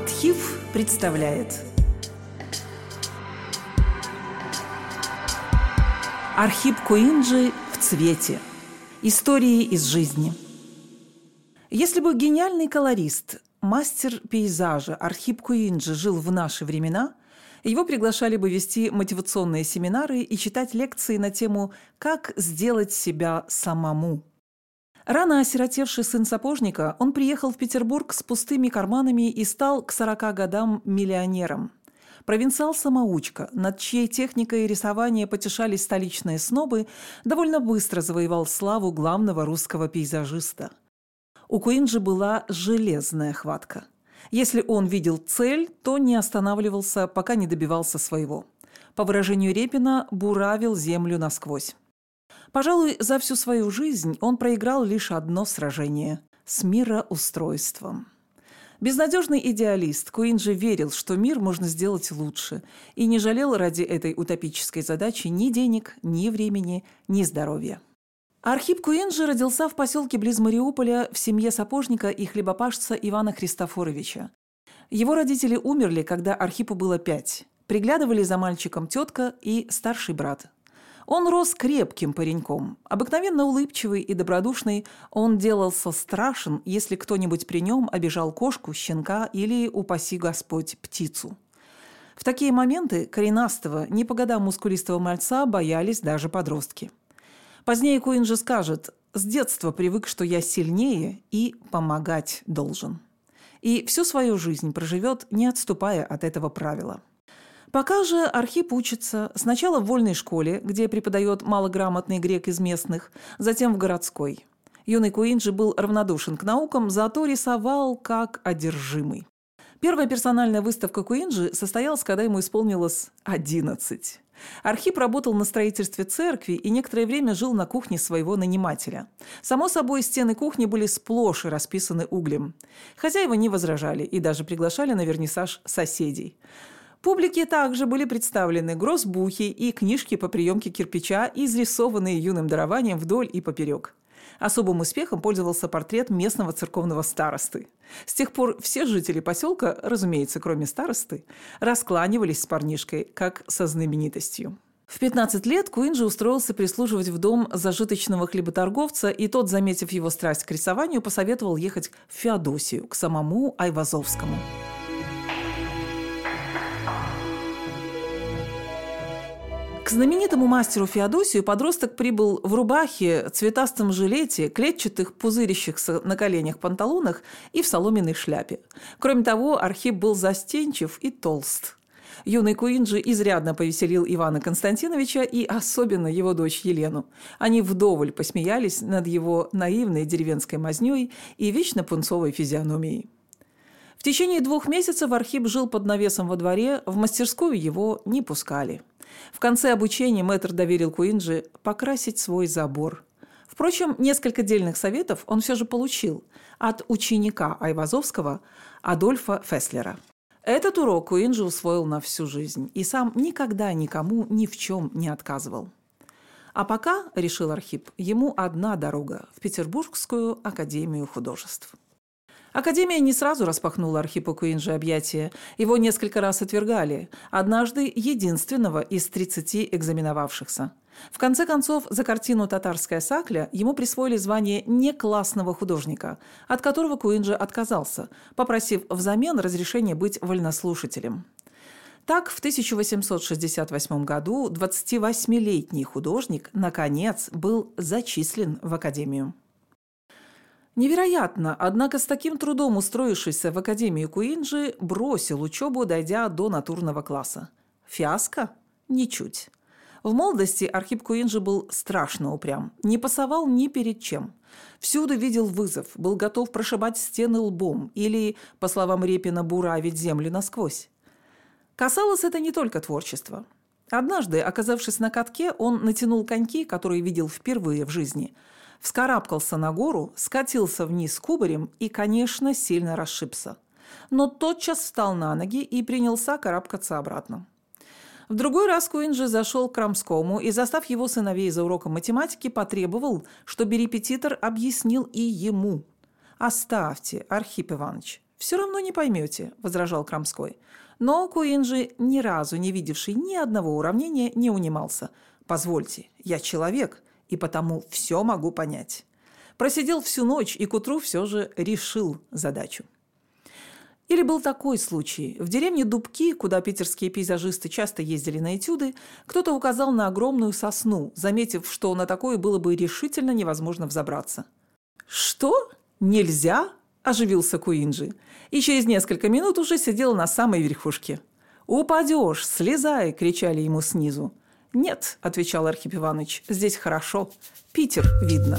Архив представляет Архип Куинджи в цвете. Истории из жизни. Если бы гениальный колорист, мастер пейзажа Архип Куинджи жил в наши времена, его приглашали бы вести мотивационные семинары и читать лекции на тему «Как сделать себя самому». Рано осиротевший сын сапожника, он приехал в Петербург с пустыми карманами и стал к 40 годам миллионером. Провинциал-самоучка, над чьей техникой рисования потешались столичные снобы, довольно быстро завоевал славу главного русского пейзажиста. У Куинджи была железная хватка. Если он видел цель, то не останавливался, пока не добивался своего. По выражению Репина, буравил землю насквозь. Пожалуй, за всю свою жизнь он проиграл лишь одно сражение – с мироустройством. Безнадежный идеалист, Куинджи верил, что мир можно сделать лучше, и не жалел ради этой утопической задачи ни денег, ни времени, ни здоровья. Архип Куинджи родился в поселке близ Мариуполя в семье сапожника и хлебопашца Ивана Христофоровича. Его родители умерли, когда Архипу было пять. Приглядывали за мальчиком тетка и старший брат – он рос крепким пареньком. Обыкновенно улыбчивый и добродушный, он делался страшен, если кто-нибудь при нем обижал кошку, щенка или, упаси Господь, птицу. В такие моменты коренастого, не по годам мускулистого мальца боялись даже подростки. Позднее Куин же скажет «С детства привык, что я сильнее и помогать должен». И всю свою жизнь проживет, не отступая от этого правила – Пока же Архип учится сначала в вольной школе, где преподает малограмотный грек из местных, затем в городской. Юный Куинджи был равнодушен к наукам, зато рисовал как одержимый. Первая персональная выставка Куинджи состоялась, когда ему исполнилось 11. Архип работал на строительстве церкви и некоторое время жил на кухне своего нанимателя. Само собой, стены кухни были сплошь расписаны углем. Хозяева не возражали и даже приглашали на вернисаж соседей. Публике также были представлены гроссбухи и книжки по приемке кирпича, изрисованные юным дарованием вдоль и поперек. Особым успехом пользовался портрет местного церковного старосты. С тех пор все жители поселка, разумеется, кроме старосты, раскланивались с парнишкой, как со знаменитостью. В 15 лет Куинджи устроился прислуживать в дом зажиточного хлеботорговца, и тот, заметив его страсть к рисованию, посоветовал ехать в Феодосию, к самому Айвазовскому. К знаменитому мастеру Феодосию подросток прибыл в рубахе, цветастом жилете, клетчатых пузырящихся на коленях панталонах и в соломенной шляпе. Кроме того, Архип был застенчив и толст. Юный Куинджи изрядно повеселил Ивана Константиновича и особенно его дочь Елену. Они вдоволь посмеялись над его наивной деревенской мазнёй и вечно пунцовой физиономией. В течение двух месяцев Архип жил под навесом во дворе, в мастерскую его не пускали – в конце обучения мэтр доверил Куинджи покрасить свой забор. Впрочем, несколько дельных советов он все же получил от ученика Айвазовского Адольфа Феслера. Этот урок Куинджи усвоил на всю жизнь и сам никогда никому ни в чем не отказывал. А пока, решил Архип, ему одна дорога – в Петербургскую академию художеств. Академия не сразу распахнула Архипу Куинджи объятия. Его несколько раз отвергали. Однажды единственного из 30 экзаменовавшихся. В конце концов, за картину «Татарская сакля» ему присвоили звание неклассного художника, от которого Куинджи отказался, попросив взамен разрешения быть вольнослушателем. Так, в 1868 году 28-летний художник, наконец, был зачислен в Академию. Невероятно, однако с таким трудом устроившийся в Академию Куинджи бросил учебу, дойдя до натурного класса. Фиаско? Ничуть. В молодости Архип Куинджи был страшно упрям, не пасовал ни перед чем. Всюду видел вызов, был готов прошибать стены лбом или, по словам Репина, буравить землю насквозь. Касалось это не только творчества. Однажды, оказавшись на катке, он натянул коньки, которые видел впервые в жизни – вскарабкался на гору, скатился вниз кубарем и, конечно, сильно расшибся. Но тотчас встал на ноги и принялся карабкаться обратно. В другой раз Куинджи зашел к Крамскому и, застав его сыновей за уроком математики, потребовал, чтобы репетитор объяснил и ему. «Оставьте, Архип Иванович, «Все равно не поймете», – возражал Крамской. Но Куинджи, ни разу не видевший ни одного уравнения, не унимался. «Позвольте, я человек, и потому все могу понять». Просидел всю ночь и к утру все же решил задачу. Или был такой случай. В деревне Дубки, куда питерские пейзажисты часто ездили на этюды, кто-то указал на огромную сосну, заметив, что на такое было бы решительно невозможно взобраться. «Что? Нельзя?» – оживился Куинджи. И через несколько минут уже сидел на самой верхушке. «Упадешь! Слезай!» – кричали ему снизу. «Нет», – отвечал Архип Иванович, – «здесь хорошо. Питер видно».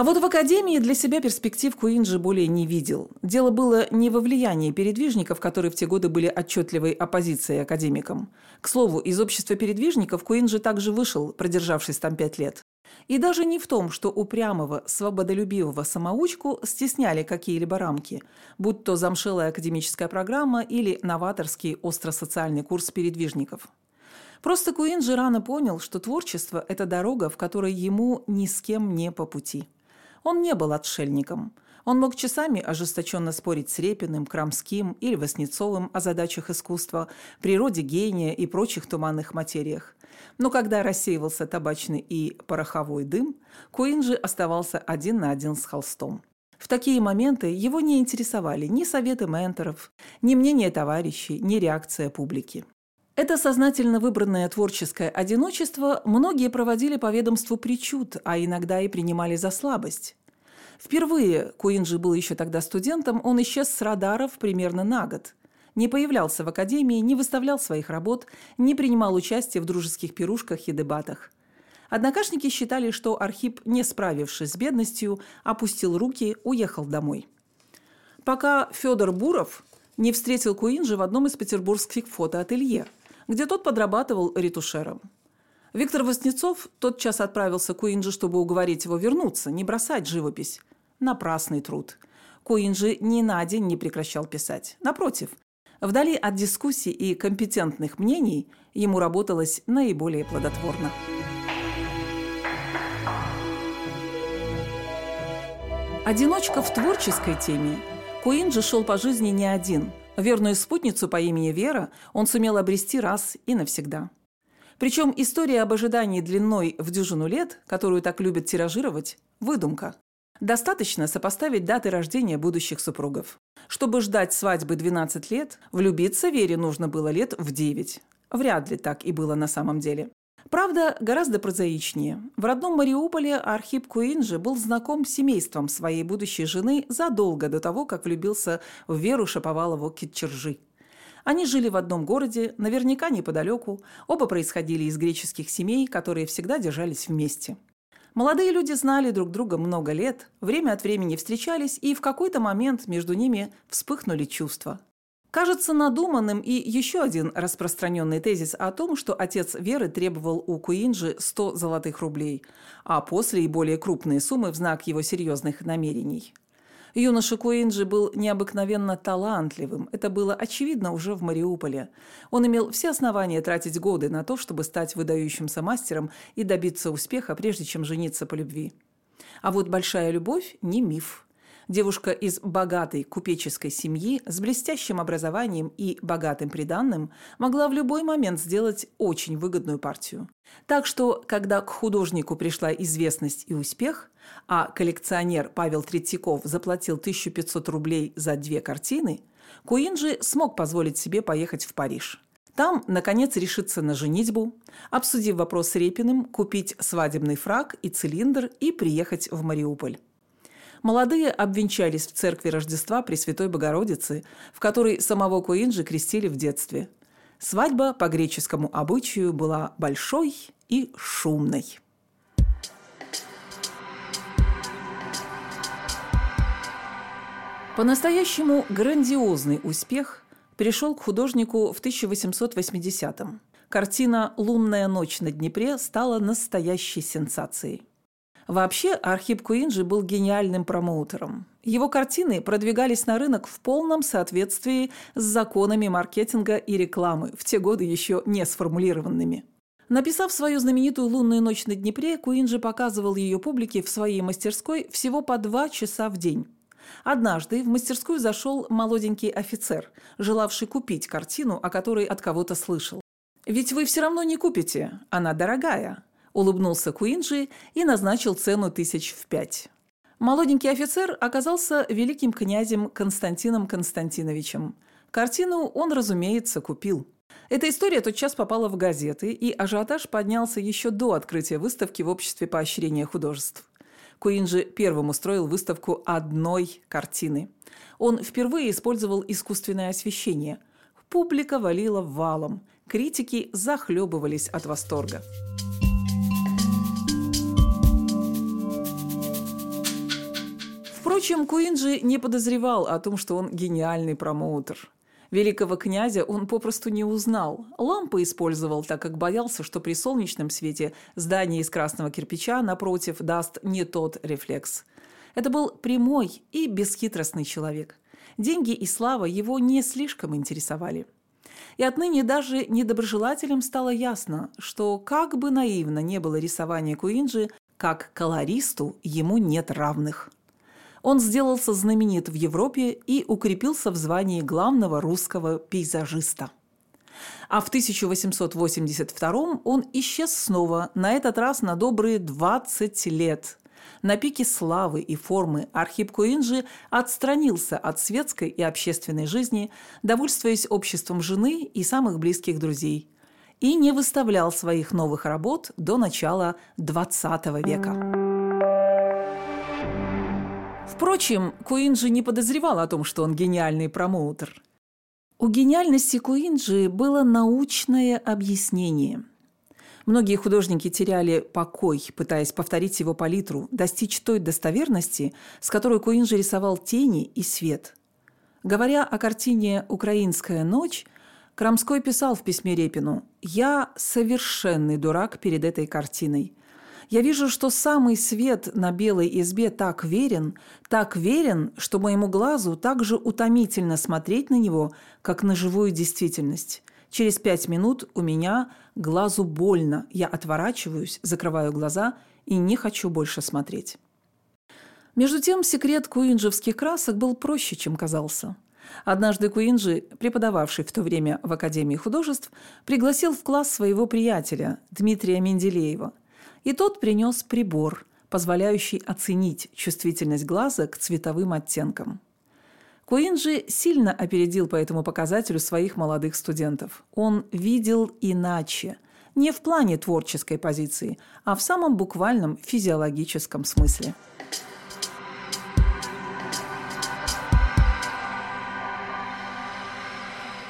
А вот в академии для себя перспектив Куинджи более не видел. Дело было не во влиянии передвижников, которые в те годы были отчетливой оппозицией академикам. К слову, из общества передвижников Куинджи также вышел, продержавшись там пять лет. И даже не в том, что упрямого, свободолюбивого самоучку стесняли какие-либо рамки, будь то замшелая академическая программа или новаторский остросоциальный курс передвижников. Просто Куинджи рано понял, что творчество – это дорога, в которой ему ни с кем не по пути. Он не был отшельником. Он мог часами ожесточенно спорить с Репиным, Крамским или Васнецовым о задачах искусства, природе гения и прочих туманных материях. Но когда рассеивался табачный и пороховой дым, Куинджи оставался один на один с холстом. В такие моменты его не интересовали ни советы менторов, ни мнение товарищей, ни реакция публики. Это сознательно выбранное творческое одиночество многие проводили по ведомству причуд, а иногда и принимали за слабость. Впервые, Куинджи был еще тогда студентом, он исчез с радаров примерно на год. Не появлялся в академии, не выставлял своих работ, не принимал участия в дружеских пирушках и дебатах. Однокашники считали, что Архип, не справившись с бедностью, опустил руки, уехал домой. Пока Федор Буров не встретил Куинджи в одном из петербургских фотоателье – где тот подрабатывал ретушером. Виктор Воснецов тотчас отправился к Куинджи, чтобы уговорить его вернуться, не бросать живопись. Напрасный труд. Куинджи ни на день не прекращал писать. Напротив, вдали от дискуссий и компетентных мнений ему работалось наиболее плодотворно. Одиночка в творческой теме. Куинджи шел по жизни не один – Верную спутницу по имени Вера он сумел обрести раз и навсегда. Причем история об ожидании длиной в дюжину лет, которую так любят тиражировать, выдумка. Достаточно сопоставить даты рождения будущих супругов. Чтобы ждать свадьбы 12 лет, влюбиться Вере нужно было лет в 9. Вряд ли так и было на самом деле. Правда, гораздо прозаичнее. В родном Мариуполе Архип Куинджи был знаком с семейством своей будущей жены задолго до того, как влюбился в Веру Шаповалову Китчержи. Они жили в одном городе, наверняка неподалеку, оба происходили из греческих семей, которые всегда держались вместе. Молодые люди знали друг друга много лет, время от времени встречались, и в какой-то момент между ними вспыхнули чувства – Кажется надуманным и еще один распространенный тезис о том, что отец Веры требовал у Куинджи 100 золотых рублей, а после и более крупные суммы в знак его серьезных намерений. Юноша Куинджи был необыкновенно талантливым. Это было очевидно уже в Мариуполе. Он имел все основания тратить годы на то, чтобы стать выдающимся мастером и добиться успеха, прежде чем жениться по любви. А вот большая любовь – не миф. Девушка из богатой купеческой семьи с блестящим образованием и богатым приданным могла в любой момент сделать очень выгодную партию. Так что, когда к художнику пришла известность и успех, а коллекционер Павел Третьяков заплатил 1500 рублей за две картины, Куинджи смог позволить себе поехать в Париж. Там, наконец, решиться на женитьбу, обсудив вопрос с Репиным, купить свадебный фраг и цилиндр и приехать в Мариуполь. Молодые обвенчались в церкви Рождества Пресвятой Богородицы, в которой самого Куинджи крестили в детстве. Свадьба по греческому обычаю была большой и шумной. По-настоящему грандиозный успех пришел к художнику в 1880-м. Картина «Лунная ночь на Днепре» стала настоящей сенсацией. Вообще, Архип Куинджи был гениальным промоутером. Его картины продвигались на рынок в полном соответствии с законами маркетинга и рекламы, в те годы еще не сформулированными. Написав свою знаменитую «Лунную ночь на Днепре», Куинджи показывал ее публике в своей мастерской всего по два часа в день. Однажды в мастерскую зашел молоденький офицер, желавший купить картину, о которой от кого-то слышал. «Ведь вы все равно не купите, она дорогая», – улыбнулся Куинджи и назначил цену тысяч в пять. Молоденький офицер оказался великим князем Константином Константиновичем. Картину он, разумеется, купил. Эта история тотчас попала в газеты, и ажиотаж поднялся еще до открытия выставки в Обществе поощрения художеств. Куинджи первым устроил выставку одной картины. Он впервые использовал искусственное освещение. Публика валила валом, критики захлебывались от восторга. Впрочем, Куинджи не подозревал о том, что он гениальный промоутер. Великого князя он попросту не узнал. Лампы использовал, так как боялся, что при солнечном свете здание из красного кирпича напротив даст не тот рефлекс. Это был прямой и бесхитростный человек. Деньги и слава его не слишком интересовали. И отныне даже недоброжелателям стало ясно, что как бы наивно не было рисование Куинджи, как колористу ему нет равных он сделался знаменит в Европе и укрепился в звании главного русского пейзажиста. А в 1882 он исчез снова, на этот раз на добрые 20 лет. На пике славы и формы Архип Куинджи отстранился от светской и общественной жизни, довольствуясь обществом жены и самых близких друзей, и не выставлял своих новых работ до начала XX века. Впрочем, Куинджи не подозревал о том, что он гениальный промоутер. У гениальности Куинджи было научное объяснение. Многие художники теряли покой, пытаясь повторить его палитру, достичь той достоверности, с которой Куинджи рисовал тени и свет. Говоря о картине «Украинская ночь», Крамской писал в письме Репину «Я совершенный дурак перед этой картиной. Я вижу, что самый свет на белой избе так верен, так верен, что моему глазу так же утомительно смотреть на него, как на живую действительность. Через пять минут у меня глазу больно, я отворачиваюсь, закрываю глаза и не хочу больше смотреть. Между тем, секрет куинджевских красок был проще, чем казался. Однажды Куинджи, преподававший в то время в Академии художеств, пригласил в класс своего приятеля Дмитрия Менделеева – и тот принес прибор, позволяющий оценить чувствительность глаза к цветовым оттенкам. Куинджи сильно опередил по этому показателю своих молодых студентов. Он видел иначе, не в плане творческой позиции, а в самом буквальном физиологическом смысле.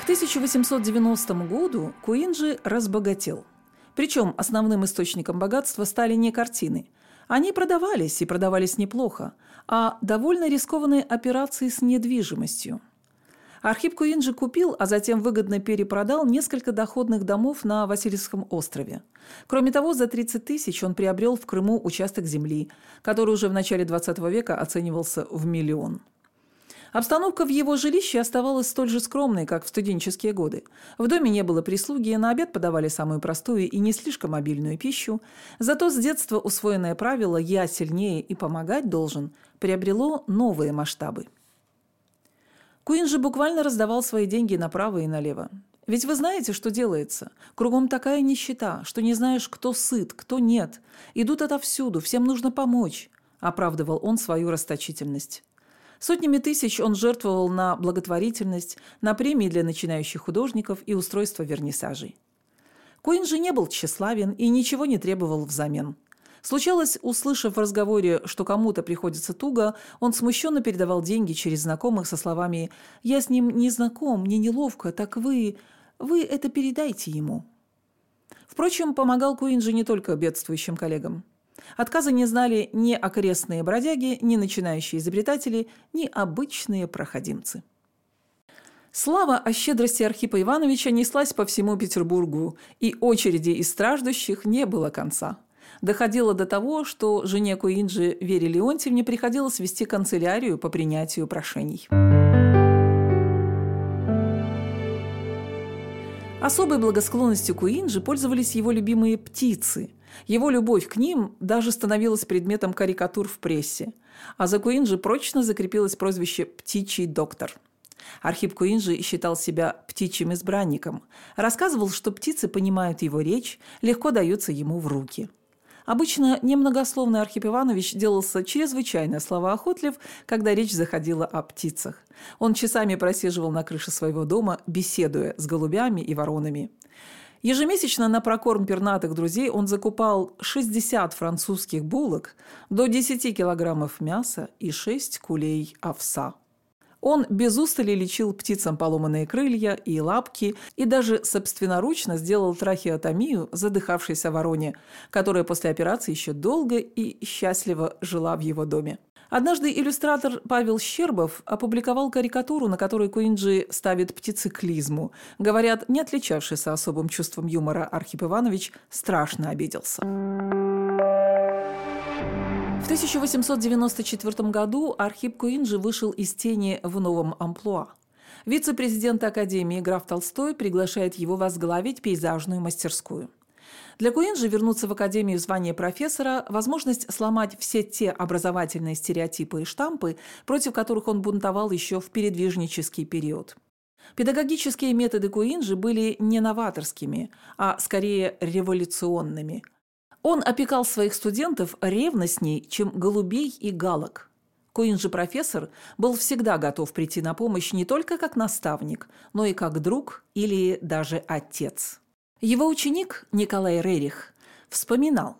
К 1890 году Куинджи разбогател – причем основным источником богатства стали не картины. Они продавались, и продавались неплохо, а довольно рискованные операции с недвижимостью. Архип Куинджи купил, а затем выгодно перепродал несколько доходных домов на Васильевском острове. Кроме того, за 30 тысяч он приобрел в Крыму участок земли, который уже в начале XX века оценивался в миллион. Обстановка в его жилище оставалась столь же скромной, как в студенческие годы. В доме не было прислуги, на обед подавали самую простую и не слишком обильную пищу. Зато с детства усвоенное правило «я сильнее и помогать должен» приобрело новые масштабы. Куин же буквально раздавал свои деньги направо и налево. Ведь вы знаете, что делается. Кругом такая нищета, что не знаешь, кто сыт, кто нет. Идут отовсюду, всем нужно помочь, оправдывал он свою расточительность. Сотнями тысяч он жертвовал на благотворительность, на премии для начинающих художников и устройство вернисажей. Коин же не был тщеславен и ничего не требовал взамен. Случалось, услышав в разговоре, что кому-то приходится туго, он смущенно передавал деньги через знакомых со словами «Я с ним не знаком, мне неловко, так вы... вы это передайте ему». Впрочем, помогал Куинджи не только бедствующим коллегам. Отказа не знали ни окрестные бродяги, ни начинающие изобретатели, ни обычные проходимцы. Слава о щедрости Архипа Ивановича неслась по всему Петербургу, и очереди из страждущих не было конца. Доходило до того, что жене Куинджи Вере Леонтьевне приходилось вести канцелярию по принятию прошений. Особой благосклонностью Куинджи пользовались его любимые птицы. Его любовь к ним даже становилась предметом карикатур в прессе. А за Куинджи прочно закрепилось прозвище «птичий доктор». Архип Куинджи считал себя птичьим избранником. Рассказывал, что птицы понимают его речь, легко даются ему в руки – Обычно немногословный Архип Иванович делался чрезвычайно словоохотлив, когда речь заходила о птицах. Он часами просиживал на крыше своего дома, беседуя с голубями и воронами. Ежемесячно на прокорм пернатых друзей он закупал 60 французских булок, до 10 килограммов мяса и 6 кулей овса. Он без устали лечил птицам поломанные крылья и лапки и даже собственноручно сделал трахеотомию задыхавшейся вороне, которая после операции еще долго и счастливо жила в его доме. Однажды иллюстратор Павел Щербов опубликовал карикатуру, на которой Куинджи ставит птицеклизму. Говорят, не отличавшийся особым чувством юмора Архип Иванович страшно обиделся. 1894 году Архип Куинджи вышел из тени в новом амплуа. Вице-президент Академии граф Толстой приглашает его возглавить пейзажную мастерскую. Для Куинджи вернуться в Академию в звание профессора – возможность сломать все те образовательные стереотипы и штампы, против которых он бунтовал еще в передвижнический период. Педагогические методы Куинджи были не новаторскими, а скорее революционными – он опекал своих студентов ревностней, чем голубей и галок. Коин же профессор был всегда готов прийти на помощь не только как наставник, но и как друг или даже отец. Его ученик Николай Рерих вспоминал,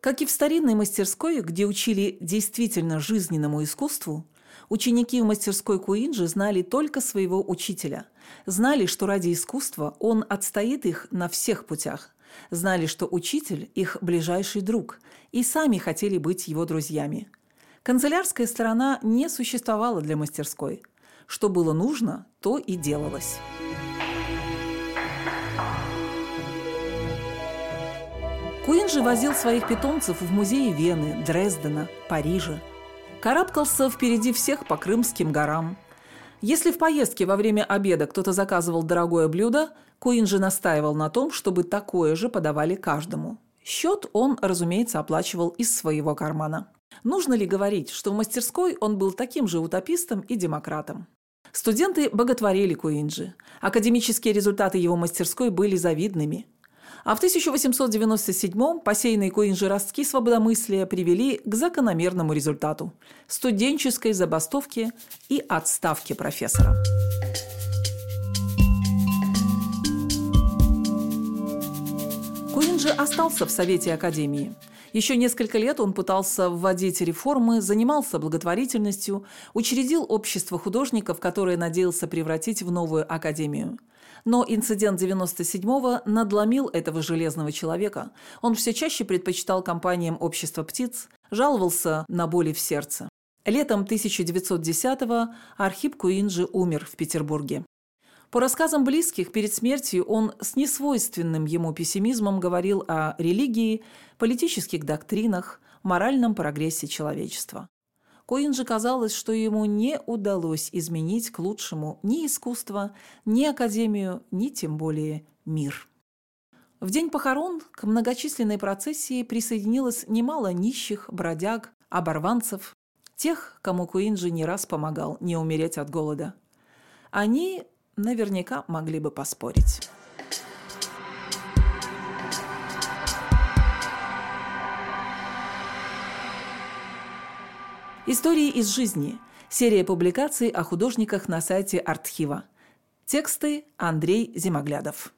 как и в старинной мастерской, где учили действительно жизненному искусству, ученики в мастерской Куинджи знали только своего учителя, знали, что ради искусства он отстоит их на всех путях, знали, что учитель – их ближайший друг, и сами хотели быть его друзьями. Канцелярская сторона не существовала для мастерской. Что было нужно, то и делалось. Куин же возил своих питомцев в музеи Вены, Дрездена, Парижа. Карабкался впереди всех по Крымским горам. Если в поездке во время обеда кто-то заказывал дорогое блюдо, Куин же настаивал на том, чтобы такое же подавали каждому. Счет он, разумеется, оплачивал из своего кармана. Нужно ли говорить, что в мастерской он был таким же утопистом и демократом? Студенты боготворили Куинджи. Академические результаты его мастерской были завидными. А в 1897-м посеянные Куинджи ростки свободомыслия привели к закономерному результату – студенческой забастовке и отставке профессора. Куин же остался в Совете Академии. Еще несколько лет он пытался вводить реформы, занимался благотворительностью, учредил общество художников, которое надеялся превратить в новую академию. Но инцидент 97-го надломил этого железного человека. Он все чаще предпочитал компаниям общества птиц, жаловался на боли в сердце. Летом 1910-го Архип Куинджи умер в Петербурге. По рассказам близких, перед смертью он с несвойственным ему пессимизмом говорил о религии, политических доктринах, моральном прогрессе человечества. Коин же казалось, что ему не удалось изменить к лучшему ни искусство, ни академию, ни тем более мир. В день похорон к многочисленной процессии присоединилось немало нищих, бродяг, оборванцев, тех, кому Куинджи не раз помогал не умереть от голода. Они наверняка могли бы поспорить. Истории из жизни. Серия публикаций о художниках на сайте Артхива. Тексты Андрей Зимоглядов.